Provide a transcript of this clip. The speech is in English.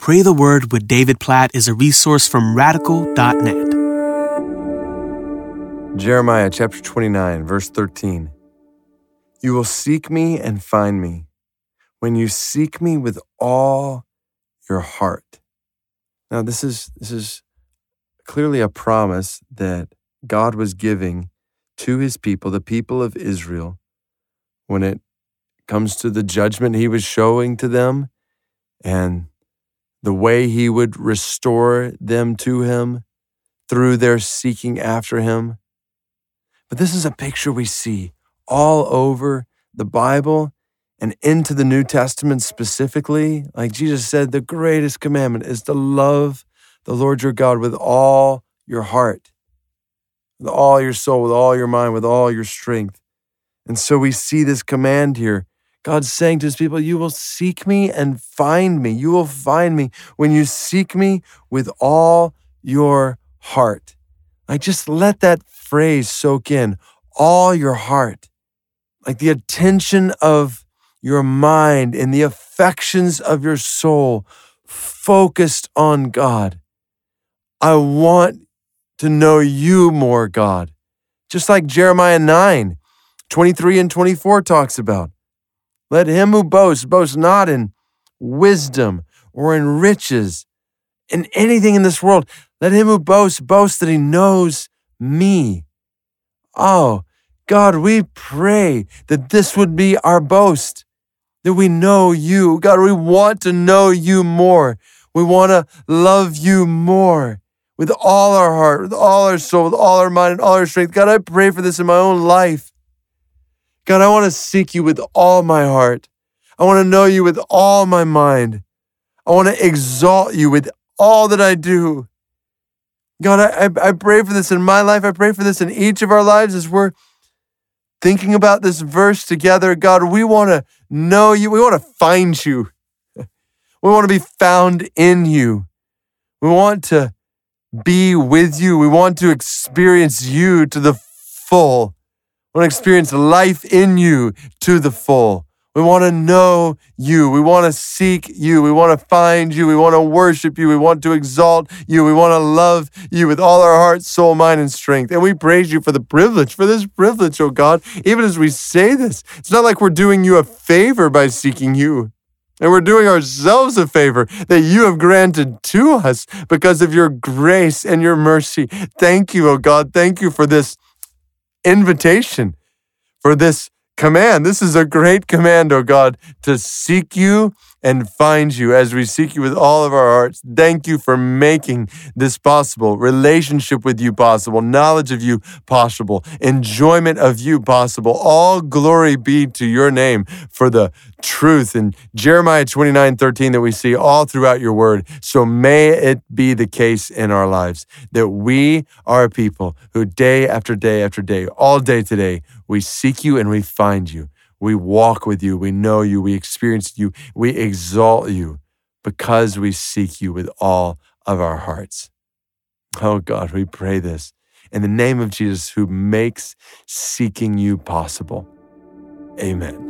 Pray the Word with David Platt is a resource from radical.net. Jeremiah chapter 29, verse 13. You will seek me and find me when you seek me with all your heart. Now, this is, this is clearly a promise that God was giving to his people, the people of Israel, when it comes to the judgment he was showing to them and the way he would restore them to him through their seeking after him. But this is a picture we see all over the Bible and into the New Testament specifically. Like Jesus said, the greatest commandment is to love the Lord your God with all your heart, with all your soul, with all your mind, with all your strength. And so we see this command here God's saying to his people, You will seek me and find me. You will find me when you seek me with all your heart. Like, just let that phrase soak in all your heart. Like the attention of your mind and the affections of your soul focused on God. I want to know you more, God. Just like Jeremiah 9, 23 and 24 talks about. Let him who boasts boast not in wisdom or in riches, in anything in this world. Let him who boasts boast that he knows me. Oh, God, we pray that this would be our boast, that we know you. God, we want to know you more. We want to love you more with all our heart, with all our soul, with all our mind, and all our strength. God, I pray for this in my own life. God, I want to seek you with all my heart. I want to know you with all my mind. I want to exalt you with all that I do. God, I, I pray for this in my life. I pray for this in each of our lives as we're thinking about this verse together. God, we want to know you. We want to find you. We want to be found in you. We want to be with you. We want to experience you to the full. We want to experience life in you to the full. We want to know you. We want to seek you. We want to find you. We want to worship you. We want to exalt you. We want to love you with all our heart, soul, mind, and strength. And we praise you for the privilege, for this privilege, oh God. Even as we say this, it's not like we're doing you a favor by seeking you. And we're doing ourselves a favor that you have granted to us because of your grace and your mercy. Thank you, oh God. Thank you for this invitation, for this command. This is a great command, oh God, to seek you and find you as we seek you with all of our hearts. Thank you for making this possible. Relationship with you possible, knowledge of you possible, enjoyment of you possible. All glory be to your name for the truth in Jeremiah 29 13 that we see all throughout your word. So may it be the case in our lives that we are a people who day after day after day, all day today, we seek you and we find you. We walk with you. We know you. We experience you. We exalt you because we seek you with all of our hearts. Oh God, we pray this in the name of Jesus who makes seeking you possible. Amen.